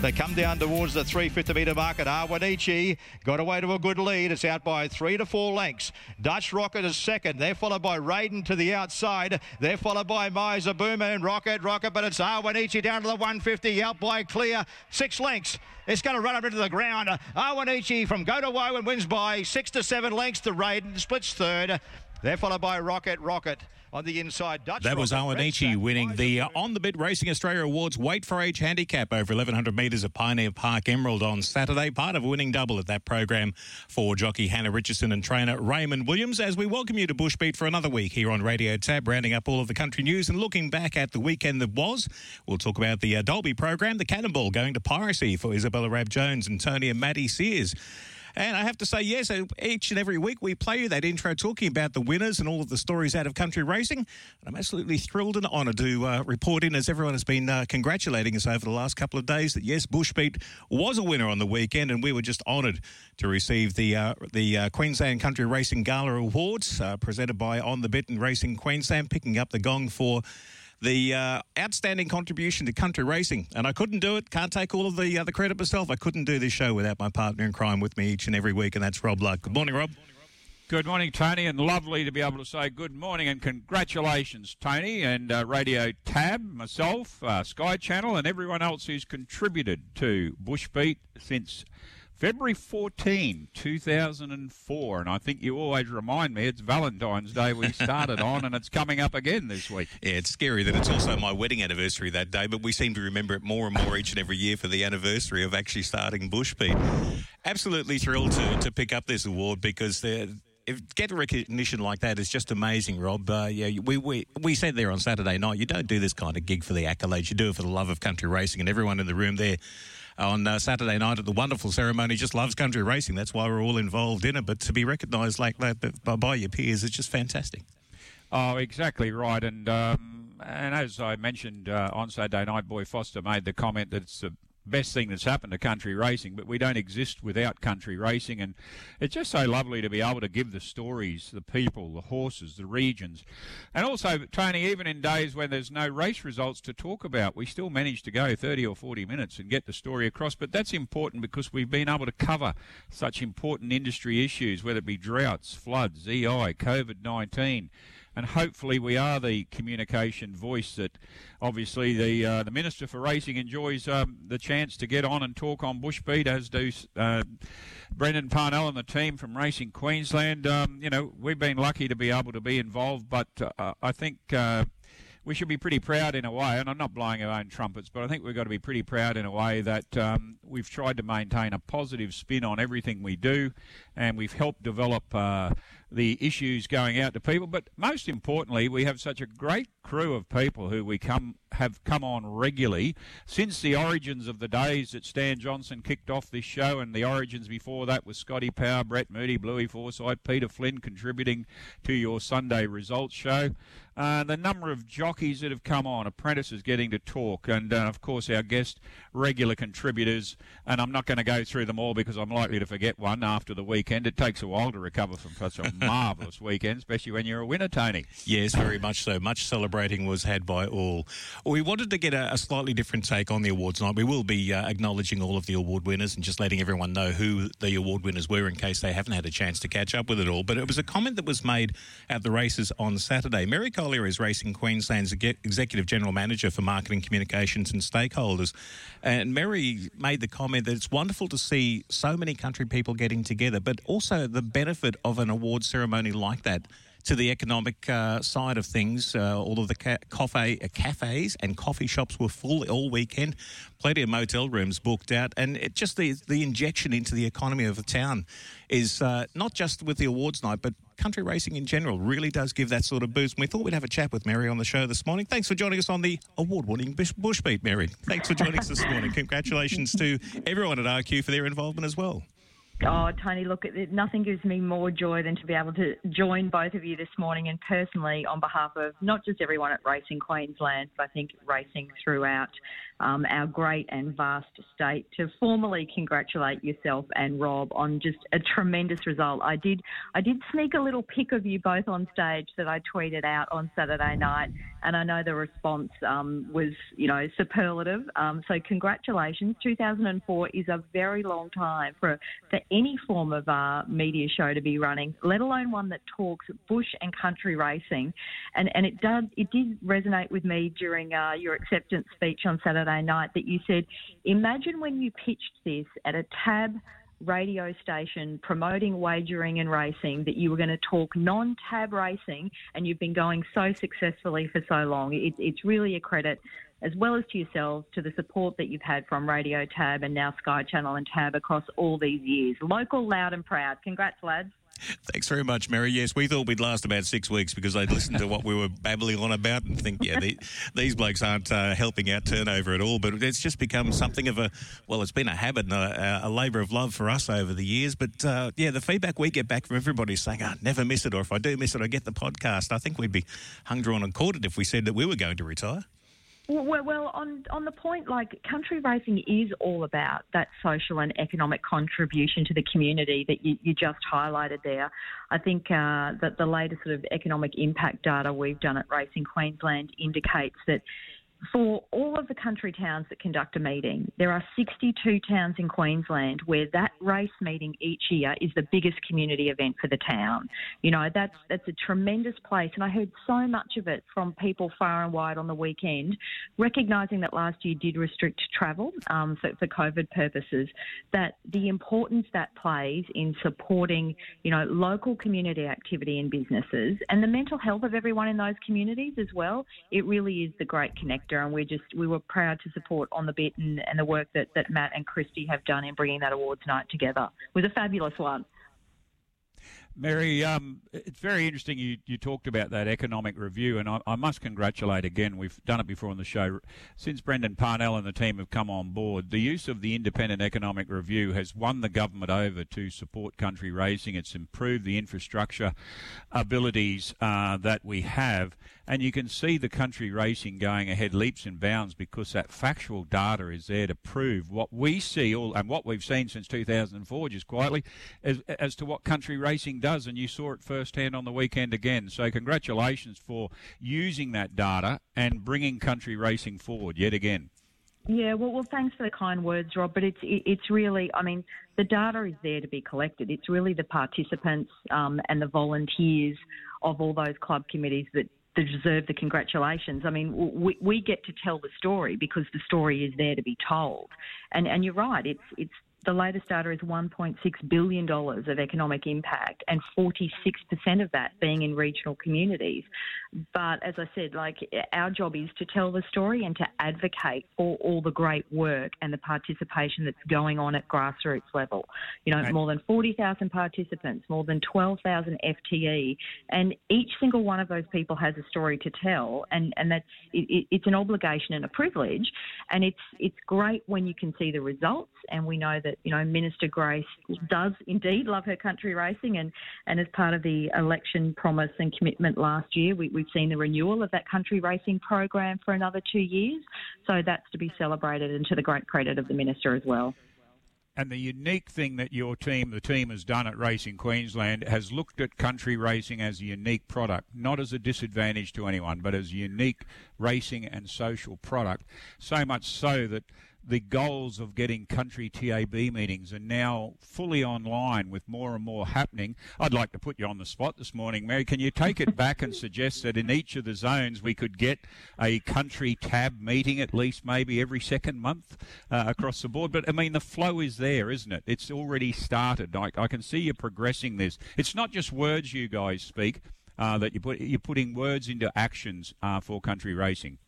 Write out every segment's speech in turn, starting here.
They come down towards the 350 metre mark at Awanichi. Got away to a good lead. It's out by three to four lengths. Dutch Rocket is second. They're followed by Raiden to the outside. They're followed by Miser Boomer and Rocket, Rocket, but it's Awanichi down to the 150 out by clear six lengths. It's going to run up into the ground. Awanichi from Go to Woe and wins by six to seven lengths to Raiden. Splits third. They're followed by Rocket, Rocket on the inside. Dutch That was Awanichi winning the uh, On the Bit Racing Australia Awards Weight for Age handicap over 1100 metres at Pioneer Park Emerald on Saturday. Part of a winning double at that program for jockey Hannah Richardson and trainer Raymond Williams. As we welcome you to Bushbeat for another week here on Radio Tab, rounding up all of the country news and looking back at the weekend that was. We'll talk about the uh, Dalby program, the Cannonball going to piracy for Isabella Rab Jones and Tony and Maddie Sears. And I have to say, yes, each and every week we play you that intro talking about the winners and all of the stories out of country racing. And I'm absolutely thrilled and honoured to uh, report in, as everyone has been uh, congratulating us over the last couple of days, that yes, Bushbeat was a winner on the weekend, and we were just honoured to receive the uh, the uh, Queensland Country Racing Gala Awards uh, presented by On the Bit and Racing Queensland, picking up the gong for the uh, outstanding contribution to country racing. And I couldn't do it, can't take all of the, uh, the credit myself. I couldn't do this show without my partner in crime with me each and every week, and that's Rob Luck. Good morning, Rob. Good morning, Tony, and lovely to be able to say good morning and congratulations, Tony, and uh, Radio Tab, myself, uh, Sky Channel, and everyone else who's contributed to Bushbeat since February 14, 2004. And I think you always remind me it's Valentine's Day we started on, and it's coming up again this week. Yeah, it's scary that it's also my wedding anniversary that day, but we seem to remember it more and more each and every year for the anniversary of actually starting Bushbeat. Absolutely thrilled to, to pick up this award because they're. If get recognition like that is just amazing, Rob. Uh, yeah, we, we we said there on Saturday night, you don't do this kind of gig for the accolades. You do it for the love of country racing, and everyone in the room there on uh, Saturday night at the wonderful ceremony just loves country racing. That's why we're all involved in it. But to be recognised like that by, by your peers is just fantastic. Oh, exactly right. And um, and as I mentioned uh, on Saturday night, Boy Foster made the comment that it's the best thing that's happened to country racing, but we don't exist without country racing. And it's just so lovely to be able to give the stories, the people, the horses, the regions. And also, Tony, even in days when there's no race results to talk about, we still manage to go 30 or 40 minutes and get the story across. But that's important because we've been able to cover such important industry issues, whether it be droughts, floods, EI, COVID 19 and hopefully we are the communication voice that obviously the uh, the minister for racing enjoys um, the chance to get on and talk on bushbeat as do uh, Brendan Parnell and the team from Racing Queensland. Um, you know we've been lucky to be able to be involved, but uh, I think. Uh, we should be pretty proud in a way, and I'm not blowing our own trumpets, but I think we've got to be pretty proud in a way that um, we've tried to maintain a positive spin on everything we do, and we've helped develop uh, the issues going out to people. But most importantly, we have such a great crew of people who we come have come on regularly since the origins of the days that Stan Johnson kicked off this show, and the origins before that was Scotty Power, Brett Moody, Bluey Forsyth, Peter Flynn contributing to your Sunday results show. Uh, the number of jockeys that have come on, apprentices getting to talk, and uh, of course our guest regular contributors. And I'm not going to go through them all because I'm likely to forget one after the weekend. It takes a while to recover from such a marvellous weekend, especially when you're a winner, Tony. Yes, very much so. Much celebrating was had by all. We wanted to get a, a slightly different take on the awards night. We will be uh, acknowledging all of the award winners and just letting everyone know who the award winners were in case they haven't had a chance to catch up with it all. But it was a comment that was made at the races on Saturday. Mary Collier is Racing Queensland's Executive General Manager for Marketing, Communications and Stakeholders. And Mary made the comment that it's wonderful to see so many country people getting together, but also the benefit of an award ceremony like that to the economic uh, side of things. Uh, all of the ca- coffee, uh, cafes and coffee shops were full all weekend. Plenty of motel rooms booked out, and it just the the injection into the economy of the town is uh, not just with the awards night, but country racing in general really does give that sort of boost. And we thought we'd have a chat with Mary on the show this morning. Thanks for joining us on the award-winning Bush, Bushbeat, Mary. Thanks for joining us this morning. Congratulations to everyone at RQ for their involvement as well. Oh, Tony, look, nothing gives me more joy than to be able to join both of you this morning and personally on behalf of not just everyone at Racing Queensland, but I think racing throughout um, our great and vast state to formally congratulate yourself and Rob on just a tremendous result. I did I did sneak a little pic of you both on stage that I tweeted out on Saturday night, and I know the response um, was you know superlative. Um, so congratulations. 2004 is a very long time for for any form of uh, media show to be running, let alone one that talks bush and country racing. And and it did it did resonate with me during uh, your acceptance speech on Saturday night that you said, imagine when you pitched this at a tab radio station promoting wagering and racing that you were going to talk non-tab racing and you've been going so successfully for so long. It, it's really a credit as well as to yourselves, to the support that you've had from Radio Tab and now Sky Channel and Tab across all these years. Local, loud, and proud. Congrats, lads. Thanks very much, Mary. Yes, we thought we'd last about six weeks because they'd listen to what we were babbling on about and think, yeah, the, these blokes aren't uh, helping out turnover at all. But it's just become something of a, well, it's been a habit and a, a labour of love for us over the years. But uh, yeah, the feedback we get back from everybody is saying, I oh, never miss it, or if I do miss it, I get the podcast. I think we'd be hung, drawn, and quartered if we said that we were going to retire. Well, well, on on the point, like country racing is all about that social and economic contribution to the community that you, you just highlighted there. I think uh, that the latest sort of economic impact data we've done at Racing Queensland indicates that for all of the country towns that conduct a meeting, there are 62 towns in Queensland where that race meeting each year is the biggest community event for the town. You know, that's that's a tremendous place, and I heard so much of it from people far and wide on the weekend, recognising that last year did restrict travel um, for, for COVID purposes. That the importance that plays in supporting, you know, local community activity and businesses, and the mental health of everyone in those communities as well. It really is the great connect sector, and we just we were proud to support on the bit and, and the work that, that Matt and Christy have done in bringing that awards night together. It was a fabulous one. Mary, um, it's very interesting you, you talked about that economic review, and I, I, must congratulate again. We've done it before on the show. Since Brendan Parnell and the team have come on board, the use of the independent economic review has won the government over to support country racing. It's improved the infrastructure abilities uh, that we have, and you can see the country racing going ahead leaps and bounds because that factual data is there to prove what we see all and what we've seen since 2004, just quietly, as, as to what country racing does. And you saw it firsthand on the weekend again. So congratulations for using that data and bringing country racing forward yet again. Yeah, well, well, thanks for the kind words, Rob. But it's it's really, I mean, the data is there to be collected. It's really the participants um, and the volunteers of all those club committees that deserve the congratulations. I mean, we, we get to tell the story because the story is there to be told. And and you're right. It's it's the latest data is $1.6 billion of economic impact and 46% of that being in regional communities. But as I said, like our job is to tell the story and to advocate for all the great work and the participation that's going on at grassroots level. You know, right. more than 40,000 participants, more than 12,000 FTE, and each single one of those people has a story to tell, and and that's it, it's an obligation and a privilege, and it's it's great when you can see the results, and we know that you know Minister Grace does indeed love her country racing, and and as part of the election promise and commitment last year, we We've seen the renewal of that country racing program for another two years. So that's to be celebrated and to the great credit of the Minister as well. And the unique thing that your team, the team has done at Racing Queensland, has looked at country racing as a unique product, not as a disadvantage to anyone, but as a unique racing and social product. So much so that the goals of getting country TAB meetings are now fully online with more and more happening. I'd like to put you on the spot this morning, Mary. Can you take it back and suggest that in each of the zones we could get a country tab meeting at least maybe every second month uh, across the board? But I mean, the flow is there, isn't it? It's already started. I, I can see you progressing this. It's not just words you guys speak. Uh, that you put, you're putting words into actions uh, for country racing.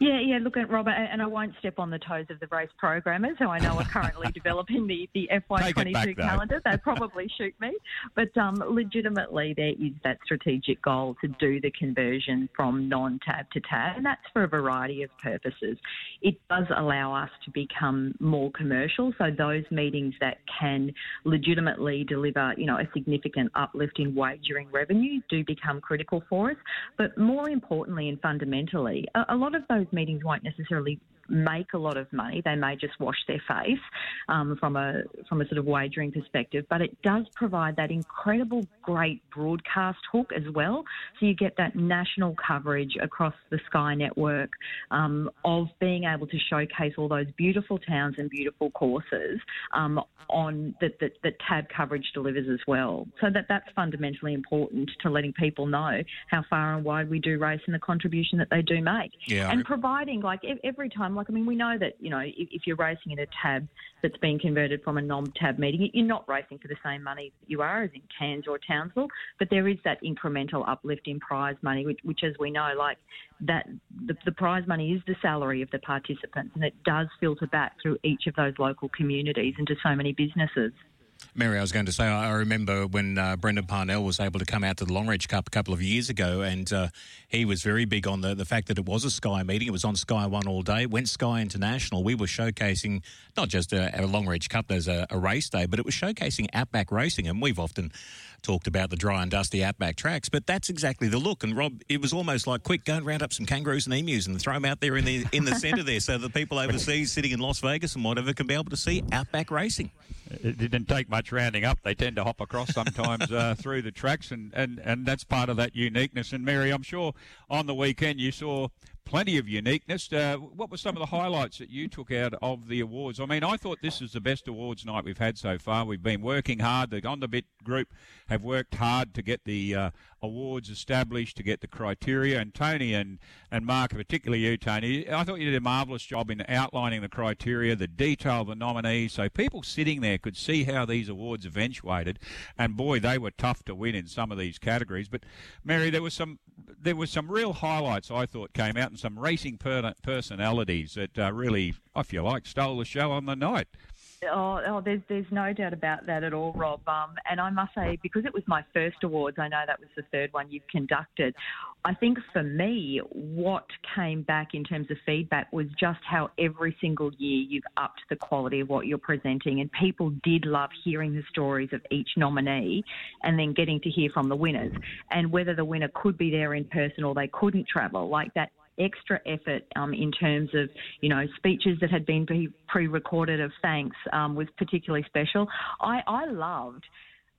Yeah, yeah. Look at Robert, and I won't step on the toes of the race programmers who I know are currently developing the, the FY22 calendar. They'd probably shoot me. But um, legitimately, there is that strategic goal to do the conversion from non tab to tab, and that's for a variety of purposes. It does allow us to become more commercial, so those meetings that can legitimately deliver, you know, a significant uplift in wagering revenue do become critical for us. But more importantly and fundamentally, a, a lot of those meetings won't necessarily make a lot of money. They may just wash their face um, from a from a sort of wagering perspective, but it does provide that incredible, great broadcast hook as well. So you get that national coverage across the Sky network um, of being able to showcase all those beautiful towns and beautiful courses um, on that, that that tab coverage delivers as well. So that that's fundamentally important to letting people know how far and wide we do race and the contribution that they do make. Yeah, and providing like every time like, I mean, we know that, you know, if, if you're racing in a tab that's been converted from a non-tab meeting, you're not racing for the same money that you are as in Cairns or Townsville, but there is that incremental uplift in prize money, which, which as we know, like that, the, the prize money is the salary of the participants, and it does filter back through each of those local communities into so many businesses. Mary, I was going to say, I remember when uh, Brendan Parnell was able to come out to the Longreach Cup a couple of years ago, and uh, he was very big on the, the fact that it was a Sky meeting. It was on Sky One all day. Went Sky International. We were showcasing not just a, a Longreach Cup as a, a race day, but it was showcasing outback racing. And we've often talked about the dry and dusty outback tracks, but that's exactly the look. And Rob, it was almost like, quick, go and round up some kangaroos and emus and throw them out there in the in the centre there, so the people overseas sitting in Las Vegas and whatever can be able to see outback racing. It didn't take much rounding up. They tend to hop across sometimes uh, through the tracks, and, and, and that's part of that uniqueness. And Mary, I'm sure on the weekend you saw plenty of uniqueness. Uh, what were some of the highlights that you took out of the awards? I mean, I thought this was the best awards night we've had so far. We've been working hard. The On the Bit group have worked hard to get the uh, awards established, to get the criteria. And Tony and, and Mark, particularly you, Tony, I thought you did a marvellous job in outlining the criteria, the detail of the nominees, so people sitting there could see how these awards eventuated. And boy, they were tough to win in some of these categories. But Mary, there was some there was some real highlights I thought came out, and some racing per- personalities that uh, really, if you like, stole the show on the night. Oh, oh, there's there's no doubt about that at all, Rob. Um, and I must say, because it was my first awards, I know that was the third one you've conducted. I think for me, what came back in terms of feedback was just how every single year you've upped the quality of what you're presenting, and people did love hearing the stories of each nominee, and then getting to hear from the winners, and whether the winner could be there in person or they couldn't travel, like that extra effort um, in terms of, you know, speeches that had been pre-recorded of thanks um, was particularly special. I, I loved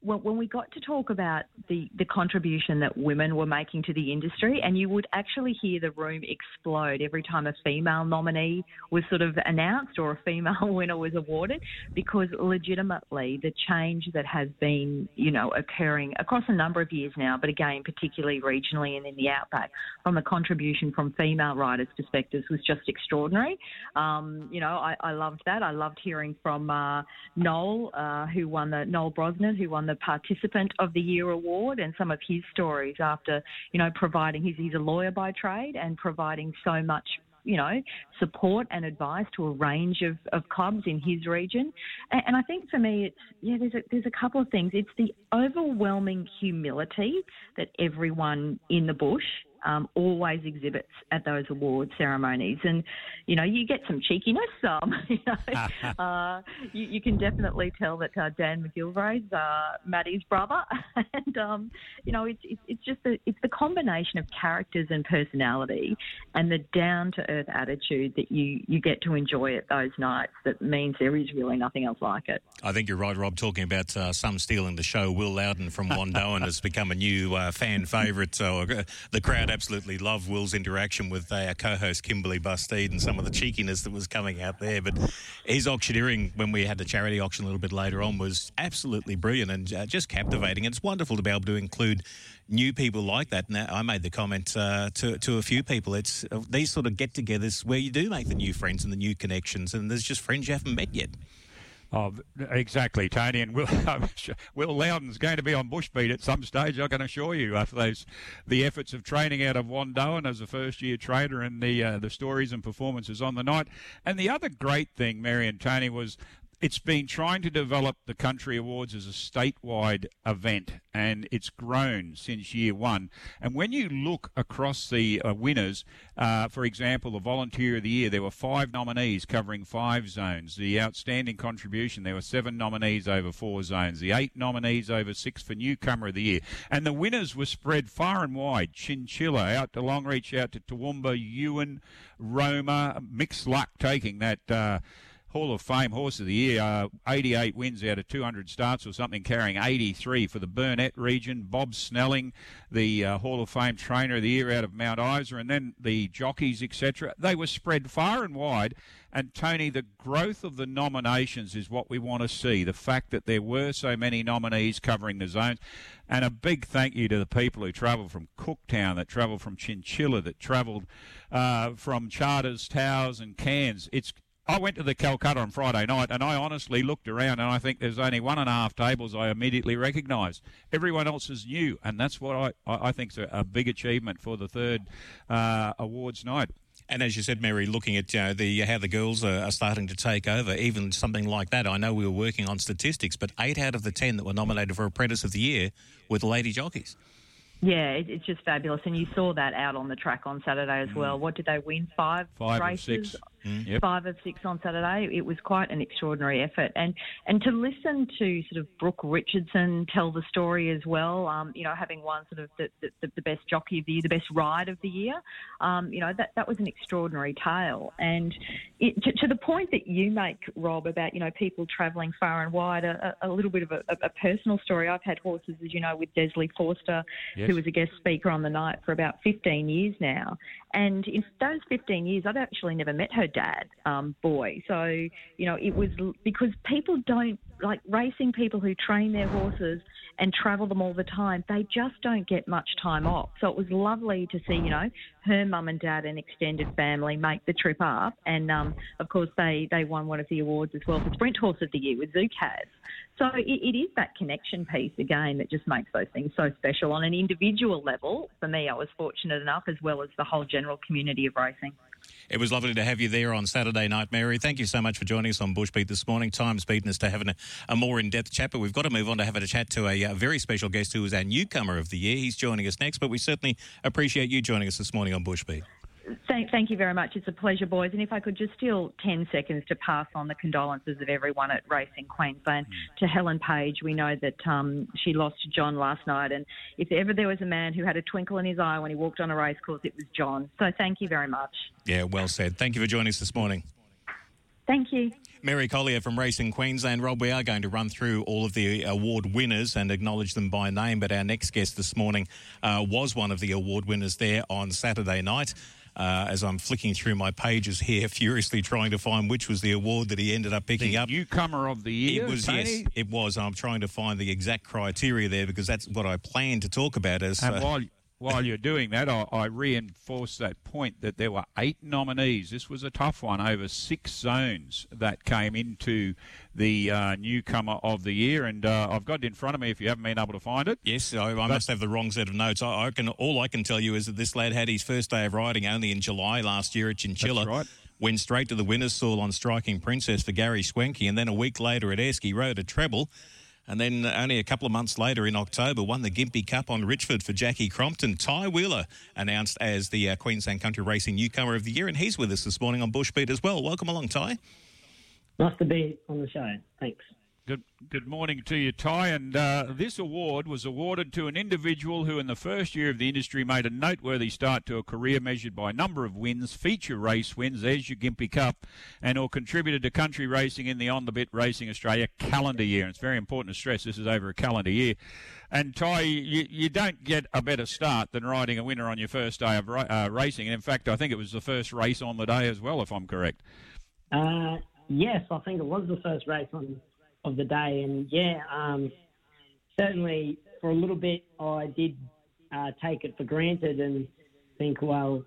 when, we got to talk about the, the contribution that women were making to the industry, and you would actually hear the room explode every time a female nominee was sort of announced or a female winner was awarded, because legitimately the change that has been, you know, occurring across a number of years now, but again, particularly regionally and in the outback, from a contribution from female writers' perspectives was just extraordinary. Um, you know, I, I, loved that. I loved hearing from uh, Noel, uh, who won the Noel Brosnan, who won the Participant of the Year award and some of his stories after, you know, providing, he's, he's a lawyer by trade and providing so much you know, support and advice to a range of, of clubs in his region. And, and, I think for me, it's, yeah, there's a, there's a couple of things. It's the overwhelming humility that everyone in the bush um, always exhibits at those award ceremonies. And, you know, you get some cheekiness. Um, you, know, uh, you, you, can definitely tell that uh, Dan McGilvray's uh, Maddie's brother. and, um, you know, it's, it's, it's just the, it's the combination of characters and personality and the down to earth attitude that you, you get to enjoy at those nights that means there is really nothing else like it. I think you're right, Rob, talking about uh, some stealing the show. Will Loudon from Wandoan has become a new uh, fan favourite. So uh, the crowd absolutely love Will's interaction with our co-host Kimberly Bustede and some of the cheekiness that was coming out there. But his auctioneering when we had the charity auction a little bit later on was absolutely brilliant and uh, just captivating. It's wonderful to be able to include new people like that. And I made the comment uh, to, to a few people. It's uh, these sort of get-togethers where you do make the new friends and the new connections, and there's just friends you haven't met yet. Oh, exactly, Tony. And Will, Will Loudon's going to be on Bushbeat at some stage, I can assure you, after those the efforts of training out of Wandoan as a first year trader and the uh, the stories and performances on the night. And the other great thing, Mary and Tony, was it's been trying to develop the Country Awards as a statewide event, and it's grown since year one. And when you look across the uh, winners, uh, for example, the Volunteer of the Year, there were five nominees covering five zones. The Outstanding Contribution, there were seven nominees over four zones. The eight nominees over six for Newcomer of the Year. And the winners were spread far and wide. Chinchilla out to Longreach, out to Toowoomba, Ewan, Roma, mixed luck taking that. Uh, Hall of Fame Horse of the Year, uh, 88 wins out of 200 starts or something, carrying 83 for the Burnett region. Bob Snelling, the uh, Hall of Fame Trainer of the Year out of Mount Isa, and then the jockeys, etc. They were spread far and wide. And Tony, the growth of the nominations is what we want to see. The fact that there were so many nominees covering the zones. And a big thank you to the people who travelled from Cooktown, that travelled from Chinchilla, that travelled uh, from Charters, Towers, and Cairns. It's I went to the Calcutta on Friday night and I honestly looked around and I think there's only one and a half tables I immediately recognised. Everyone else is new, and that's what I, I think is a, a big achievement for the third uh, awards night. And as you said, Mary, looking at you know, the how the girls are, are, starting to take over, even something like that. I know we were working on statistics, but eight out of the ten that were nominated for Apprentice of the Year were the lady jockeys. Yeah, it, it's just fabulous, and you saw that out on the track on Saturday as mm. well. What did they win? Five, Five races. six. Mm. Yep. Five of six on Saturday. It was quite an extraordinary effort, and and to listen to sort of Brooke Richardson tell the story as well. Um, you know, having won sort of the, the, the, best jockey of the year, the best ride of the year. Um, you know, that that was an extraordinary tale, and it, to, to, the point that you make, Rob, about you know people travelling far and wide. A, a little bit of a, a, personal story. I've had horses, as you know, with Desley Forster, yes. who was a guest speaker on the night for about 15 years now, and in those 15 years, I've actually never met her dad, um, boy. So, you know, it was because people don't like racing people who train their horses and travel them all the time, they just don't get much time off. So it was lovely to see, you know, her mum and dad and extended family make the trip up. And um, of course, they, they won one of the awards as well for Sprint Horse of the Year with Zukaz. So it, it is that connection piece again that just makes those things so special on an individual level. For me, I was fortunate enough, as well as the whole general community of racing. It was lovely to have you there on Saturday night, Mary. Thank you so much for joining us on Bushbeat this morning. Time's beaten us to having a, a more in depth chat, but we've got to move on to having a chat to a, a, very special guest who is our newcomer of the year. He's joining us next, but we certainly appreciate you joining us this morning on Bushbeat. Thank, thank you very much. It's a pleasure, boys. And if I could just steal 10 seconds to pass on the condolences of everyone at Racing Queensland mm. to Helen Page. We know that um, she lost John last night. And if ever there was a man who had a twinkle in his eye when he walked on a racecourse, it was John. So thank you very much. Yeah, well said. Thank you for joining us this morning. Thank you. Mary Collier from Racing Queensland. Rob, we are going to run through all of the award winners and acknowledge them by name, but our next guest this morning uh, was one of the award winners there on Saturday night uh, as I'm flicking through my pages here, furiously trying to find which was the award that he ended up picking the up. Newcomer of the year. It was Tony? yes, it was. I'm trying to find the exact criteria there because that's what I plan to talk about. As and uh, while while you're doing that, I, I, reinforce that point that there were eight nominees. This was a tough one over six zones that came into the uh, newcomer of the year, and uh, I've got it in front of me. If you haven't been able to find it, yes, I, I must have the wrong set of notes. I, I, can all I can tell you is that this lad had his first day of riding only in July last year at Chinchilla. That's right. Went straight to the winners' stall on Striking Princess for Gary Schwenke, and then a week later at Esk, rode a treble. And then only a couple of months later in October, won the Gympie Cup on Richford for Jackie Crompton. Ty Wheeler announced as the uh, Queensland Country Racing Newcomer of the Year, and he's with us this morning on Bushbeat as well. Welcome along, Ty. Nice to be on the show. Thanks. Good, good morning to you, Ty. And uh, this award was awarded to an individual who, in the first year of the industry, made a noteworthy start to a career measured by a number of wins, feature race wins, there's your Gympie Cup, and or contributed to country racing in the On the Bit Racing Australia calendar year. And it's very important to stress this is over a calendar year. And Ty, you, you don't get a better start than riding a winner on your first day of uh, racing. And in fact, I think it was the first race on the day as well, if I'm correct. Uh, yes, I think it was the first race on of the day. And yeah, um, certainly for a little bit, I did uh, take it for granted and think, well,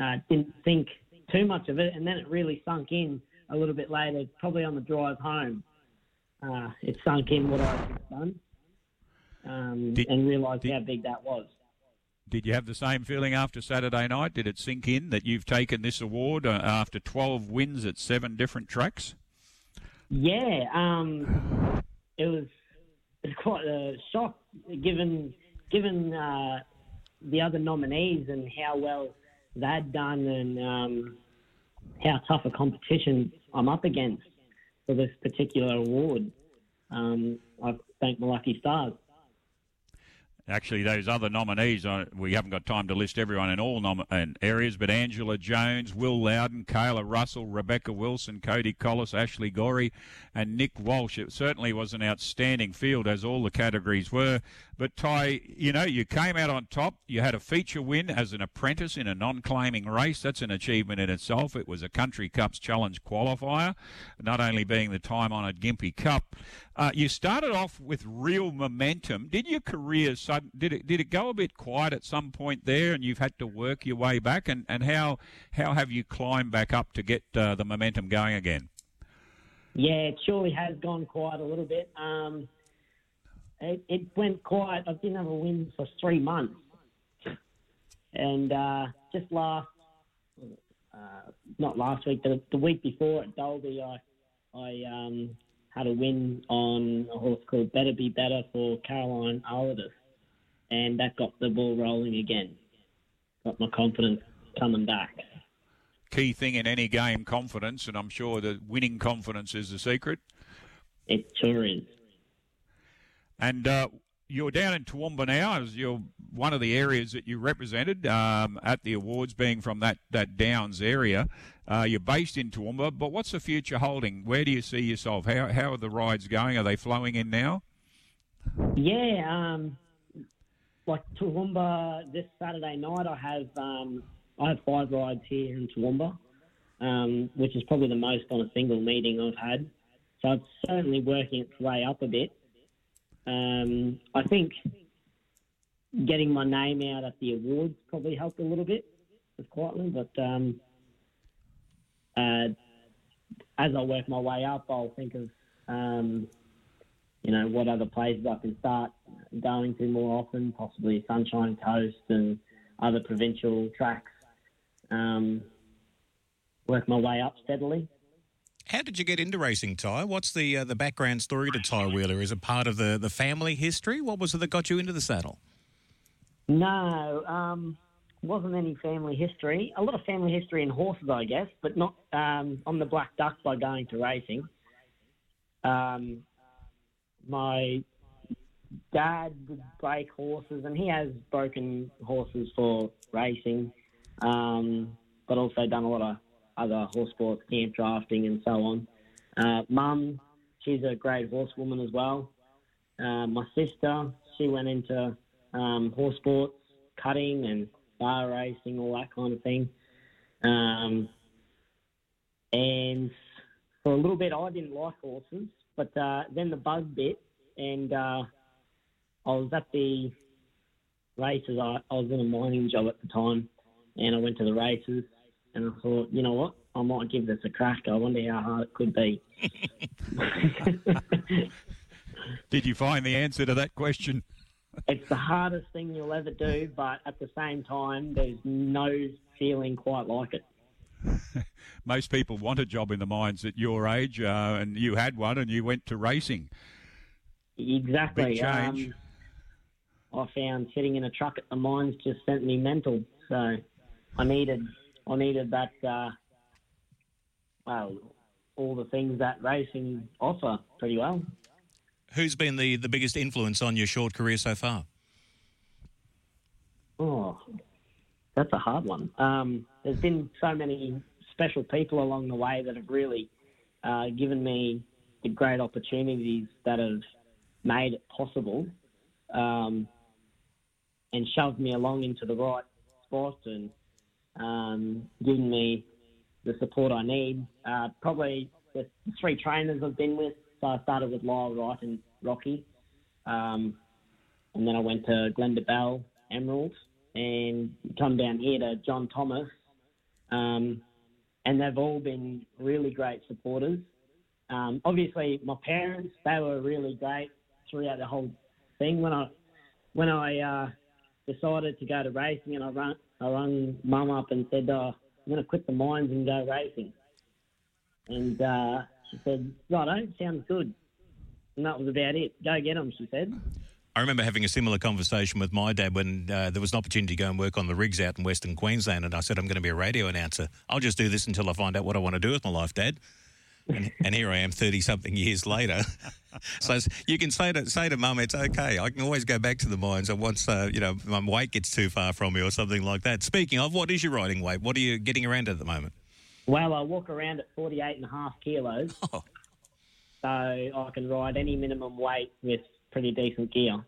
uh, didn't think too much of it. And then it really sunk in a little bit later, probably on the drive home, uh, it sunk in what I had done um, Did- and realised how big that was. Did you have the same feeling after Saturday night? Did it sink in that you've taken this award uh, after 12 wins at seven different tracks? Yeah, um, it was it was quite a shock given given uh, the other nominees and how well they'd done and um, how tough a competition I'm up against for this particular award. Um, I thank my lucky stars. Actually, those other nominees, uh, we haven't got time to list everyone in all nom- in areas, but Angela Jones, Will Loudon, Kayla Russell, Rebecca Wilson, Cody Collis, Ashley Gorey, and Nick Walsh. It certainly was an outstanding field, as all the categories were. But Ty, you know, you came out on top. You had a feature win as an apprentice in a non-claiming race. That's an achievement in itself. It was a Country Cups Challenge qualifier, not only being the time-honoured Gympie Cup. Uh, you started off with real momentum. Did your career sudden? Did it did it go a bit quiet at some point there, and you've had to work your way back? And, and how how have you climbed back up to get uh, the momentum going again? Yeah, it surely has gone quiet a little bit. Um, it, it went quiet. I didn't have a win for three months, and uh, just last, uh, not last week, the, the week before at Dalby, I I um, had a win on a horse called Better Be Better for Caroline Arladis, and that got the ball rolling again. Got my confidence coming back. Key thing in any game, confidence, and I'm sure that winning confidence is the secret. It sure is. And uh, you're down in Toowoomba now, as you're one of the areas that you represented um, at the awards, being from that, that Downs area. Uh, you're based in Toowoomba, but what's the future holding? Where do you see yourself? How, how are the rides going? Are they flowing in now? Yeah, um, like Toowoomba this Saturday night, I have um, I have five rides here in Toowoomba, um, which is probably the most on a single meeting I've had. So it's certainly working its way up a bit. Um, I think getting my name out at the awards probably helped a little bit with quietly, but um, uh, as I work my way up, I'll think of um, you know, what other places I can start going to more often, possibly Sunshine Coast and other provincial tracks. Um, work my way up steadily. How did you get into racing, Ty? What's the uh, the background story to Ty Wheeler? Is it part of the, the family history? What was it that got you into the saddle? No, um, wasn't any family history. A lot of family history in horses, I guess, but not um, on the Black Duck by going to racing. Um, my dad would break horses, and he has broken horses for racing, um, but also done a lot of other horse sports, camp drafting, and so on. Uh, Mum, she's a great horsewoman as well. Uh, my sister, she went into um, horse sports, cutting and bar racing, all that kind of thing. Um, and for a little bit, I didn't like horses, but uh, then the bug bit, and uh, I was at the races. I, I was in a mining job at the time, and I went to the races, and I thought, you know what, I might give this a crack. I wonder how hard it could be. Did you find the answer to that question? it's the hardest thing you'll ever do, but at the same time, there's no feeling quite like it. Most people want a job in the mines at your age, uh, and you had one, and you went to racing. Exactly. Big change. Um, I found sitting in a truck at the mines just sent me mental. So I needed, I needed that. Uh, well, all the things that racing offer pretty well. Who's been the, the biggest influence on your short career so far? Oh, that's a hard one. Um, there's been so many special people along the way that have really uh, given me the great opportunities that have made it possible um, and shoved me along into the right spot and um, given me the support I need. Uh, probably the three trainers I've been with. So I started with Lyle Wright and Rocky. Um, and then I went to Glenda Bell, Emerald, and come down here to John Thomas. Um, and they've all been really great supporters. Um, obviously, my parents they were really great throughout the whole thing. When I when I uh, decided to go to racing, and I run I rang mum up and said, oh, "I'm going to quit the mines and go racing," and uh, she said, "Righto, sounds good." And that was about it. Go get them, she said. I remember having a similar conversation with my dad when uh, there was an opportunity to go and work on the rigs out in Western Queensland, and I said, "I'm going to be a radio announcer. I'll just do this until I find out what I want to do with my life, Dad." And, and here I am, thirty something years later. so you can say to say to Mum, "It's okay. I can always go back to the mines. And once uh, you know my weight gets too far from me or something like that." Speaking of, what is your riding weight? What are you getting around at the moment? Well, I walk around at 48 and a half kilos, Oh, so I can ride any minimum weight with pretty decent gear.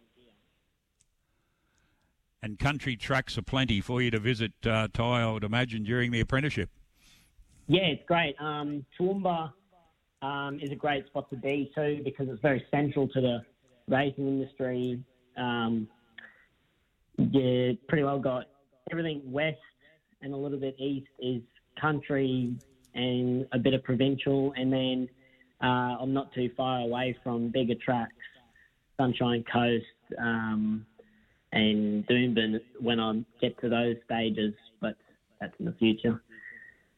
And country tracks are plenty for you to visit, uh, Ty, I would imagine, during the apprenticeship. Yeah, it's great. Um, Toowoomba um, is a great spot to be too because it's very central to the racing industry. Um, you pretty well got everything west and a little bit east is country and a bit of provincial, and then uh, I'm not too far away from bigger tracks, Sunshine Coast um, and Doomben when I get to those stages, but that's in the future.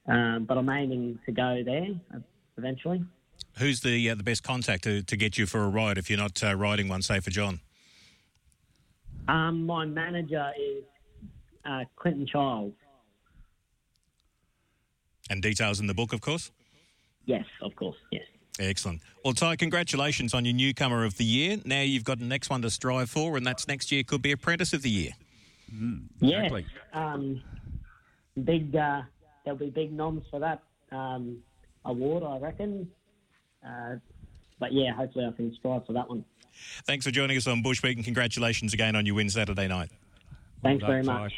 Um, but I'm aiming to go there eventually. who's the uh, the best contact to, to get you for a ride if you're not uh, riding one, say for John? Um, my manager is uh, Clinton Childs. And details in the book, of course. Yes, of course. Yes. Excellent. Well, Ty, congratulations on your newcomer of the year. Now you've got the next one to strive for, and that's next year could be apprentice of the year. Exactly. Yeah. Um, big. Uh, there'll be big noms for that um, award, I reckon. Uh, but yeah, hopefully I can strive for that one. Thanks for joining us on Bushbeat, and congratulations again on your win Saturday night. Thanks Well very much.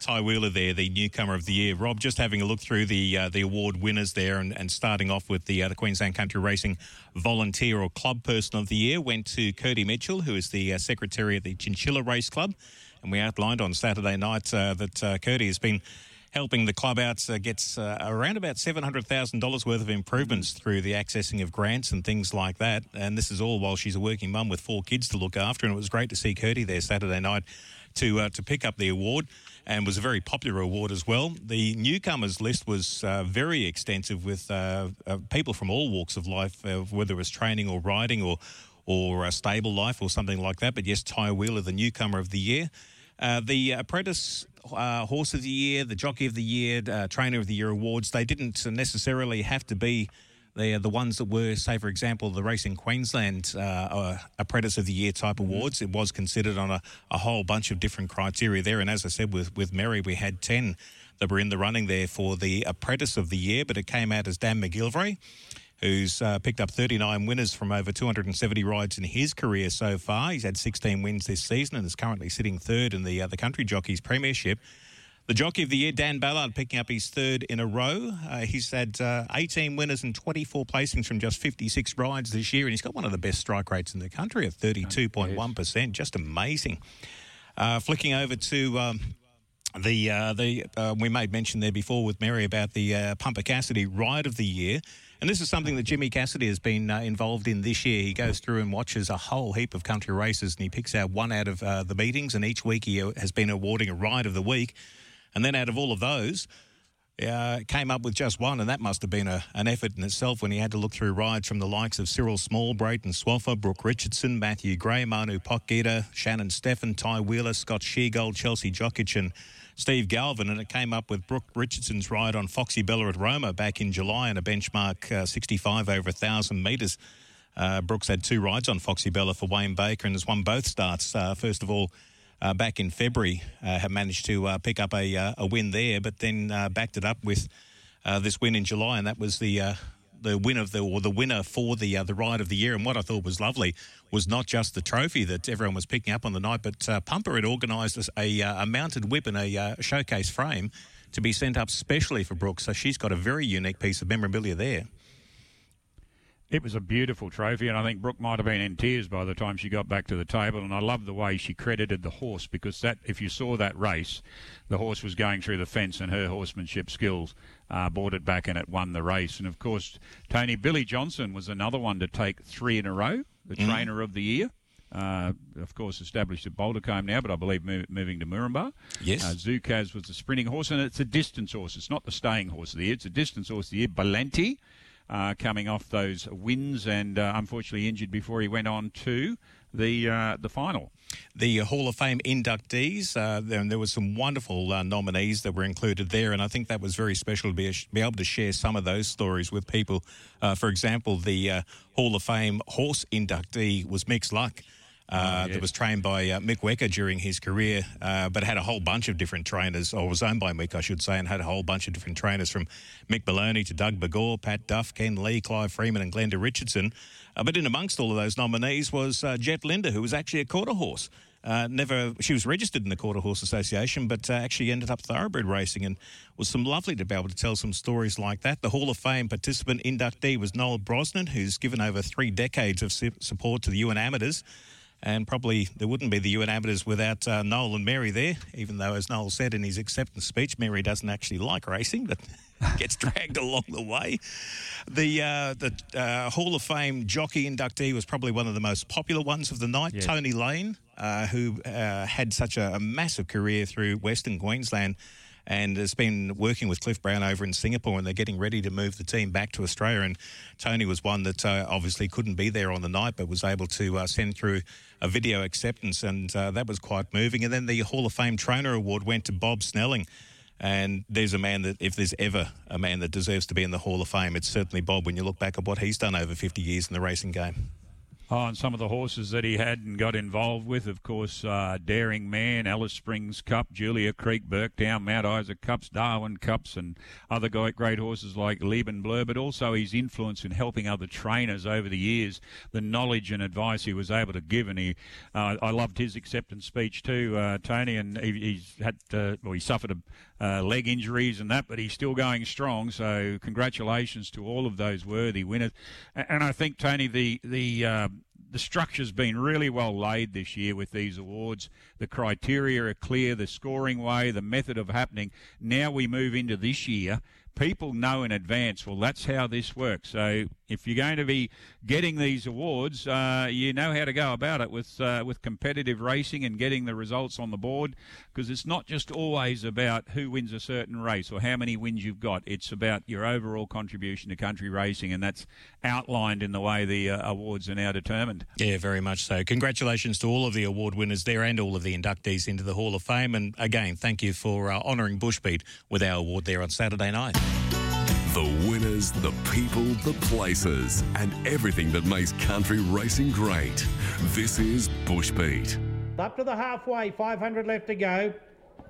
Ty. Wheeler there, the newcomer of the year. Rob, just having a look through the uh, the award winners there, and, and starting off with the uh, the Queensland Country Racing Volunteer or Club Person of the Year went to Cody Mitchell, who is the uh, secretary of the Chinchilla Race Club, and we outlined on Saturday night uh, that uh, Cody has been helping the club out uh, gets uh, around about seven hundred thousand dollars worth of improvements through the accessing of grants and things like that. And this is all while she's a working mum with four kids to look after. And it was great to see Cody there Saturday night to uh, to pick up the award, and was a very popular award as well. The newcomers list was uh, very extensive with uh, uh, people from all walks of life, uh, whether it was training or riding or or uh, stable life or something like that. But yes, Ty Wheeler, the newcomer of the year. Uh, the apprentice uh, horse of the year, the jockey of the year, uh, trainer of the year awards, they didn't necessarily have to be the, the ones that were, say, for example, the Racing Queensland uh, uh, Apprentice of the Year type awards. It was considered on a, a whole bunch of different criteria there. And as I said, with, with Mary, we had 10 that were in the running there for the Apprentice of the Year, but it came out as Dan McGilvray who's uh, picked up 39 winners from over 270 rides in his career so far. He's had 16 wins this season and is currently sitting third in the uh, the Country Jockeys Premiership. The Jockey of the Year, Dan Ballard, picking up his third in a row. Uh, he's had uh, 18 winners and 24 placings from just 56 rides this year, and he's got one of the best strike rates in the country at 32.1%. Just amazing. Uh, flicking over to um, the uh, the uh, we made mention there before with Mary about the uh, Pumper Cassidy Ride of the Year, and this is something that Jimmy Cassidy has been uh, involved in this year. He goes through and watches a whole heap of country races, and he picks out one out of uh, the meetings, and each week he uh, has been awarding a ride of the week, and then out of all of those. Uh, came up with just one, and that must have been a, an effort in itself when he had to look through rides from the likes of Cyril Small, Brayton Swaffer, Brooke Richardson, Matthew Gray, Manu Potgieter, Shannon Steffen, Ty Wheeler, Scott Sheargold, Chelsea Jokic, and Steve Galvin. And it came up with Brooke Richardson's ride on Foxy Bella at Roma back in July and a benchmark uh, 65 over 1,000 metres. Uh, Brooks had two rides on Foxy Bella for Wayne Baker and has won both starts. Uh, first of all, uh, back in February, uh, have managed to uh, pick up a, uh, a win there, but then backed it up with this win in July, and that was the the win of the or the winner for the uh, the ride of the year. And what I thought was lovely was not just the trophy that everyone was picking up on the night, but uh, Pumper had organised a, uh, a mounted whip and a uh, showcase frame to be sent up specially for Brooks. So she's got a very unique piece of memorabilia there. It was a beautiful trophy, and I think Brooke might have been in tears by the time she got back to the table. And I love the way she credited the horse because that, if you saw that race, the horse was going through the fence, and her horsemanship skills uh, brought it back, and it won the race. And of course, Tony Billy Johnson was another one to take three in a row, the mm. trainer of the year. Uh, of course, established at Bouldercombe now, but I believe moving to Moranbah. Yes. Uh, Zukaz was the sprinting horse, and it's a distance horse. It's not the staying horse of the year. It's a distance horse of the year. Balenti uh, coming off those wins and uh, unfortunately injured before he went on to the uh, the final. The Hall of Fame inductees, uh, there, was some wonderful uh, nominees that were included there, and I think that was very special to be, be able to share some of those stories with people. Uh, for example, the Hall of Fame horse inductee was Mix Luck. Uh, oh, yes. that was trained by uh, Mick Wecker during his career, uh, but had a whole bunch of different trainers, or was owned by Mick, I should say, and had a whole bunch of different trainers from Mick Maloney to Doug Begor, Pat Duff, Ken Lee, Clive Freeman, and Glenda Richardson. Uh, but in amongst all of those nominees was uh, Jet Linda, who was actually a quarter horse. Uh, never, she was registered in the Quarter Horse Association, but uh, actually ended up thoroughbred racing, and was some lovely to be able to tell some stories like that. The Hall of Fame participant inductee was Noel Brosnan, who's given over three decades of support to the Ewan Amateurs and probably there wouldn't be the UN Amateurs without uh, Noel and Mary there, even though, as Noel said in his acceptance speech, Mary doesn't actually like racing, but gets dragged along the way. The uh, the uh, Hall of Fame jockey inductee was probably one of the most popular ones of the night. Tony Lane, uh, who uh, had such a, a massive career through Western Queensland and has been working with Cliff Brown over in Singapore, and they're getting ready to move the team back to Australia. And Tony was one that uh, obviously couldn't be there on the night, but was able to uh, send through a video acceptance, and uh, that was quite moving. And then the Hall of Fame Trainer Award went to Bob Snelling. And there's a man that, if there's ever a man that deserves to be in the Hall of Fame, it's certainly Bob when you look back at what he's done over 50 years in the racing game. And some of the horses that he had and got involved with, of course, uh, Daring Man, Alice Springs Cup, Julia Creek, Burketown, Mount Isa Cups, Darwin Cups, and other great horses like Lieben Blur, but also his influence in helping other trainers over the years, the knowledge and advice he was able to give. And he, uh, I loved his acceptance speech too, uh, Tony, and he, he's had, well, he suffered a uh, leg injuries and that, but he's still going strong. So congratulations to all of those worthy winners. And I think Tony, the the uh, the structure's been really well laid this year with these awards. The criteria are clear, the scoring way, the method of happening. Now we move into this year people know in advance, well, that's how this works. So if you're going to be getting these awards, uh, you know how to go about it with uh, with competitive racing and getting the results on the board, because it's not just always about who wins a certain race or how many wins you've got. It's about your overall contribution to country racing, and that's outlined in the way the uh, awards are now determined. Yeah, very much so. Congratulations to all of the award winners there and all of the inductees into the Hall of Fame. And again, thank you for uh, honouring Bushbeat with our award there on Saturday night. The winners, the people, the places, and everything that makes country racing great. This is Bushbeat. Up to the halfway, 500 left to go.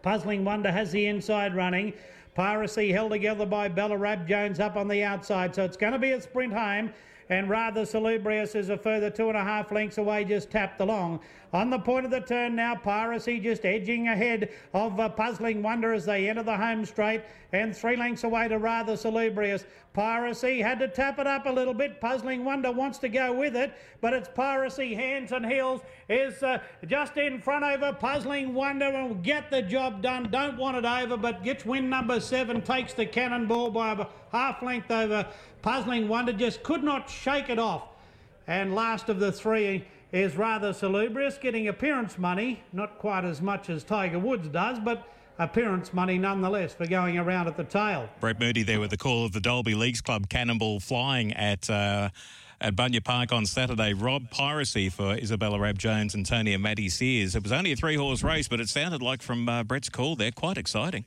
Puzzling Wonder has the inside running. Piracy held together by Bella Rab Jones up on the outside. So it's going to be a sprint home and rather salubrious is a further two and a half lengths away, just tapped along. On the point of the turn now, Piracy just edging ahead of uh, Puzzling Wonder as they enter the home straight, and three lengths away to rather salubrious. Piracy had to tap it up a little bit. Puzzling Wonder wants to go with it, but it's Piracy hands and heels is uh, just in front over Puzzling Wonder and will get the job done. Don't want it over, but gets win number seven, takes the cannonball by a half length over Puzzling Wonder just could not shake it off. And last of the three is rather salubrious, getting appearance money, not quite as much as Tiger Woods does, but appearance money nonetheless for going around at the tail. Brett Moody there with the call of the Dalby Leagues Club Cannonball flying at. Uh, at Bunya Park on Saturday, Rob Piracy for Isabella Rab Jones and Tony and Maddie Sears. It was only a three horse race, but it sounded like from uh, Brett's call there quite exciting.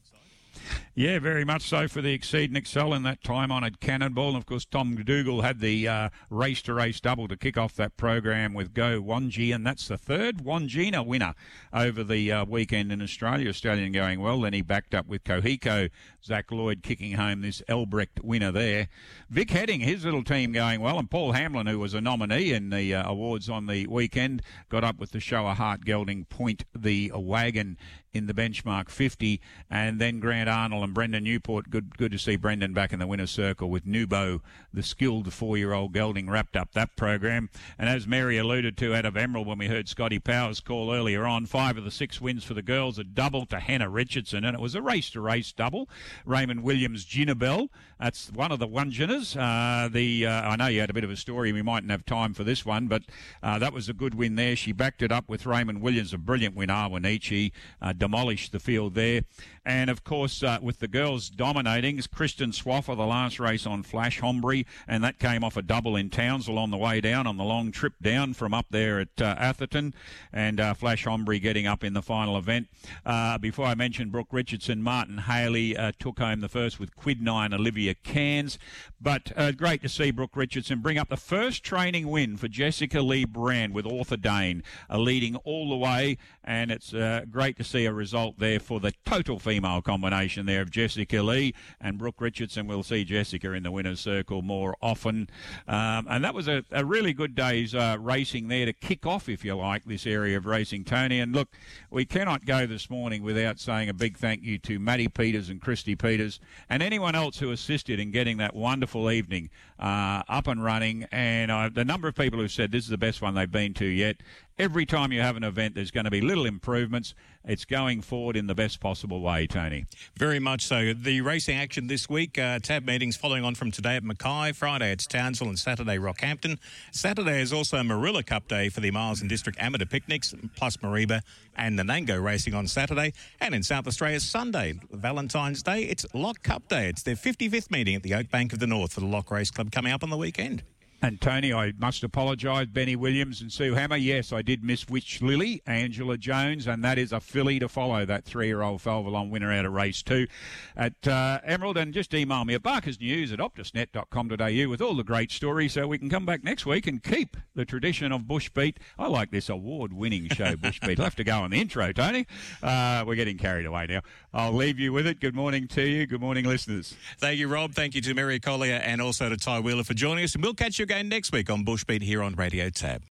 Yeah, very much so for the Exceed and Excel in that time honoured Cannonball. And of course, Tom Dougal had the uh, race to race double to kick off that program with Go Wanji, and that's the third Wangina winner over the uh, weekend in Australia. Australian going well. Then he backed up with Kohiko Zach Lloyd kicking home this Elbrecht winner there. Vic Heading, his little team going well, and Paul Hamlin, who was a nominee in the uh, awards on the weekend, got up with the show a heart gelding point the wagon in the benchmark 50, and then Grant Arnold and Brendan Newport. Good, good to see Brendan back in the winner's circle with Nubo, the skilled four-year-old gelding, wrapped up that program. And as Mary alluded to out of Emerald when we heard Scotty Powers call earlier on, five of the six wins for the girls, a double to Hannah Richardson, and it was a race-to-race double. Raymond Williams, Ginabel, that's one of the one. Uh, the uh, I know you had a bit of a story. We mightn't have time for this one, but uh, that was a good win there. She backed it up with Raymond Williams, a brilliant win. Awanichi uh, demolished the field there. And of course, uh, with the girls dominating, Kristen Swaffer, the last race on Flash Hombre, and that came off a double in Townsville on the way down on the long trip down from up there at uh, Atherton, and Flash Hombre getting up in the final event. Before I mention Brooke Richardson, Martin Haley took home the first with Quidnine Olivia Cairns. But uh, great to see Brooke Richardson bring up the first training win for Jessica Lee Brand with Arthur Dane, leading all the way, and it's great to see a result there for the total female combination there of Jessica Lee and Brooke Richardson. We'll see Jessica in the winner's circle more often. Um, and that was a, a really good day's uh, racing there to kick off, if you like, this area of racing, Tony. And look, we cannot go this morning without saying a big thank you to Maddie Peters and Christy Peters and anyone else who assisted in getting that wonderful evening uh, up and running. And uh, the number of people who said this is the best one they've been to yet every time you have an event, there's going to be little improvements. It's going forward in the best possible way, Tony. Very much so. The racing action this week, uh, tab meetings following on from today at Mackay. Friday it's Townsville and Saturday Rockhampton. Saturday is also Murilla Cup Day for the Miles and District Amateur Picnics, plus Mareeba and Nanango racing on Saturday. And in South Australia, Sunday, Valentine's Day, it's Lock Cup Day. It's their 55th meeting at the Oakbank of the North for the Lock Race Club coming up on the weekend. And Tony, I must apologise, Benny Williams and Sue Hammer. Yes, I did miss Witch Lily, Angela Jones, and that is a filly to follow, that three-year-old Falvalon winner out of race two at uh, Emerald. And just email me at barkersnews at optusnet.com.au with all the great stories so we can come back next week and keep the tradition of Bush Beat. I like this award-winning show, Bush Beat. I'll have to go on the intro, Tony. Uh, we're getting carried away now. I'll leave you with it. Good morning to you. Good morning, listeners. Thank you, Rob. Thank you to Mary Collier and also to Ty Wheeler for joining us. And we'll catch you again next week on Bushbeat here on Radio Tab.